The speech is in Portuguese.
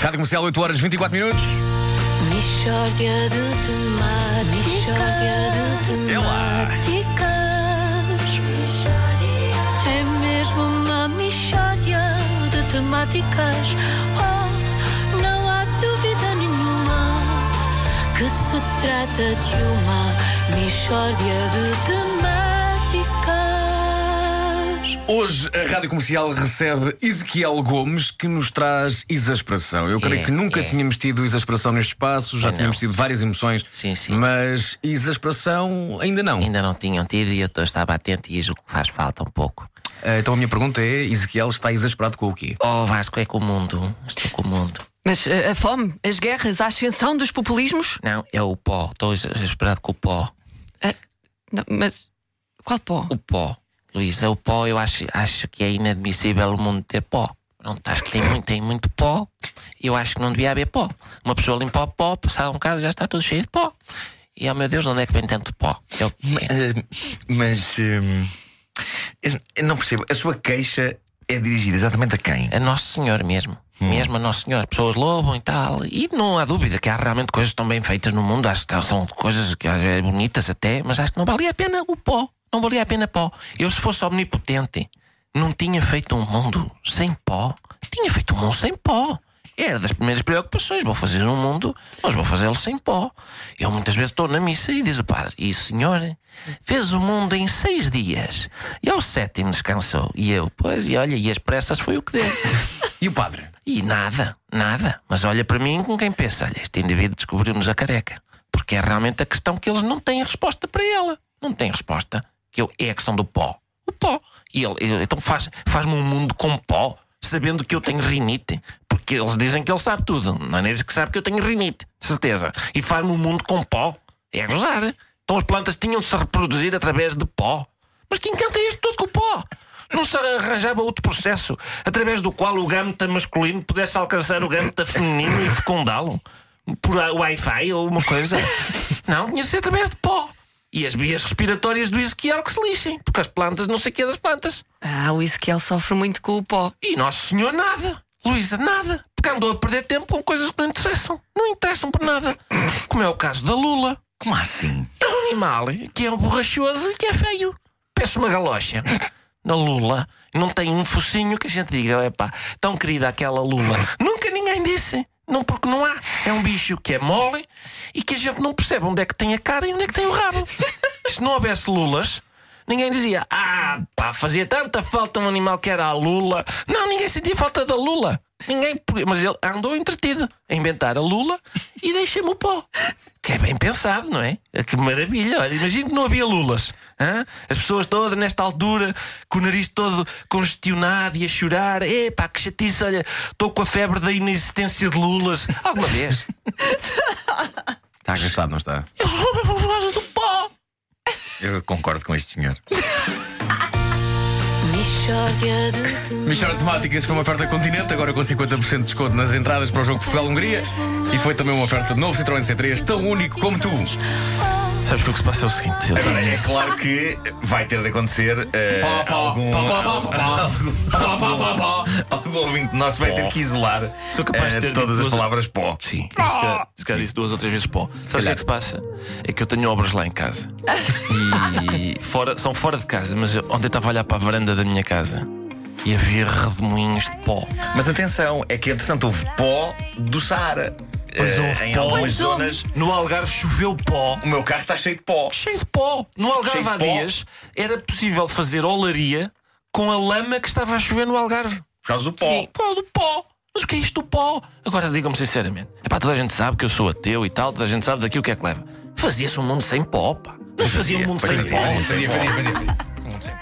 Rádio Comercial, 8 horas 24 minutos. Mishória de temáticas. É lá. É mesmo uma mishória de temáticas. Oh, não há dúvida nenhuma que se trata de uma mishória de temáticas. Hoje a Rádio Comercial recebe Ezequiel Gomes, que nos traz exasperação. Eu creio É, que nunca é. tínhamos tido exasperação neste espaço, já É, tínhamos não. tido várias emoções, Sim, sim. mas exasperação ainda não. Ainda não tinham tido e eu tô- estava atento e julgo que faz falta um pouco. Eh, Então a minha pergunta é: Ezequiel está exasperado com o quê? Oh, Vasco, é com o mundo. Estou com o mundo. Mas uh, a fome, as guerras, a ascensão dos populismos? Não, é o pó. Estou esperado com o pó. Ah, não, mas qual pó? O pó. Luísa, o pó, eu acho, acho que é inadmissível o mundo ter pó. Pronto, acho que tem muito, tem muito pó. Eu acho que não devia haver pó. Uma pessoa limpa o pó, passar um bocado já está tudo cheio de pó. E, oh meu Deus, de onde é que vem tanto pó? Eu, Eh, mas hum, eu- eu não percebo. A sua queixa é dirigida exatamente a quem? É Nosso Senhor mesmo. Mesmo a Nosso Senhor. As pessoas louvam e tal. E não há dúvida que há realmente coisas tão bem feitas no mundo. Acho que são coisas que é, bonitas até, mas acho que não valia a pena o pó. Não valia a pena pó. Eu, se fosse omnipotente, não tinha feito um mundo sem pó. Tinha feito um mundo sem pó. Era das primeiras preocupações. Vou fazer um mundo, mas vou fazê-lo sem pó. Eu muitas vezes estou na missa e diz o padre: E senhor fez o mundo em seis dias. E ao sétimo descansou. E eu, pois, e olha, e as pressas foi o que deu. E o padre? E nada, nada. Mas olha para mim com quem pensa: olha, este indivíduo descobriu-nos a careca. Porque é realmente a questão que eles não têm resposta para ela. Não têm resposta. Que é a questão do pó. O pó. E ele, então faz- faz-me um mundo com pó, sabendo que eu tenho rinite. Porque eles dizem que ele sabe tudo. De maneiras que sabe que eu tenho rinite, de certeza. E faz-me um mundo com pó. É gozar. Então as plantas tinham de se reproduzir através de pó. Mas que encanto é isto tudo com o pó? Não se arranjava outro processo através do qual o gâmeta masculino pudesse alcançar o gâmeta feminino e fecundá-lo? Por Wi-Fi ou uma coisa? Não, tinha de ser através de pó. E as vias respiratórias do Ezequiel que se lixem, porque as plantas não sei o que é das plantas. Ah, o Ezequiel sofre muito com o pó. E Nosso Senhor nada. Luísa, nada. Porque andou a perder tempo com coisas que não interessam. Não interessam por nada. Como é o caso da Lula. Como assim? É um animal que é borrachoso e que é feio. Peço uma galocha. Na Lula não tem um focinho que a gente diga, epá, tão querida aquela Lula. Nunca ninguém disse. Não, porque não há. É um bicho que é mole e que a gente não percebe onde é que tem a cara e onde é que tem o rabo. Se não houvesse Lulas, ninguém dizia, ah, pá, fazia tanta falta um animal que era a Lula. Não, ninguém sentia falta da Lula. Ninguém, mas ele andou entretido a inventar a Lula e deixa-me o pó. Que é bem pensado, não é? Que maravilha. Olha, imagina que não havia lulas. hã? As pessoas todas nesta altura, com o nariz todo congestionado e a chorar. Epá, que chatice, olha, estou com a febre da inexistência de lulas. Alguma vez? Está gastado, não está? Eu sou por causa do pó. Eu concordo com este senhor. Mishória de Temáticas foi uma oferta Continente, agora com 50% de desconto nas entradas para o jogo Portugal-Hungria. E foi também uma oferta de novo Citroën C3, tão único como tu. Sabes que o que se passa é o seguinte. Agora, é claro que vai ter de acontecer eh, algum, algum, algum ouvinte nosso vai ter que isolar Sou capaz de eh, ter todas as palavras pó. Sim, se calhar, se calhar disse duas ou três vezes pó. Sabes o que é que se passa? É que eu tenho obras lá em casa. E fora, são fora de casa, mas ontem estava a olhar para a varanda da minha casa e havia redemoinhos de pó. Mas atenção, é que entretanto houve pó do Saara. Pois houve em pó. algumas Pois houve. zonas, No Algarve choveu pó. o meu carro está cheio de pó. Cheio de pó. No Algarve Cheio de há pó? dias era possível fazer olaria com a lama que estava a chover no Algarve. Por causa do pó. Sim, pó do pó. Mas o que é isto do pó? Agora digam-me sinceramente. Epá, toda a gente sabe que eu sou ateu e tal, toda a gente sabe daqui o que é que leva. Fazia-se um mundo sem pó, pá. Não se fazia um mundo Pois sem fazia, pó. sim, Fazia, fazia, fazia. Um sem pó.